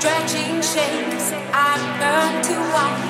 Stretching shapes, I've learned to walk.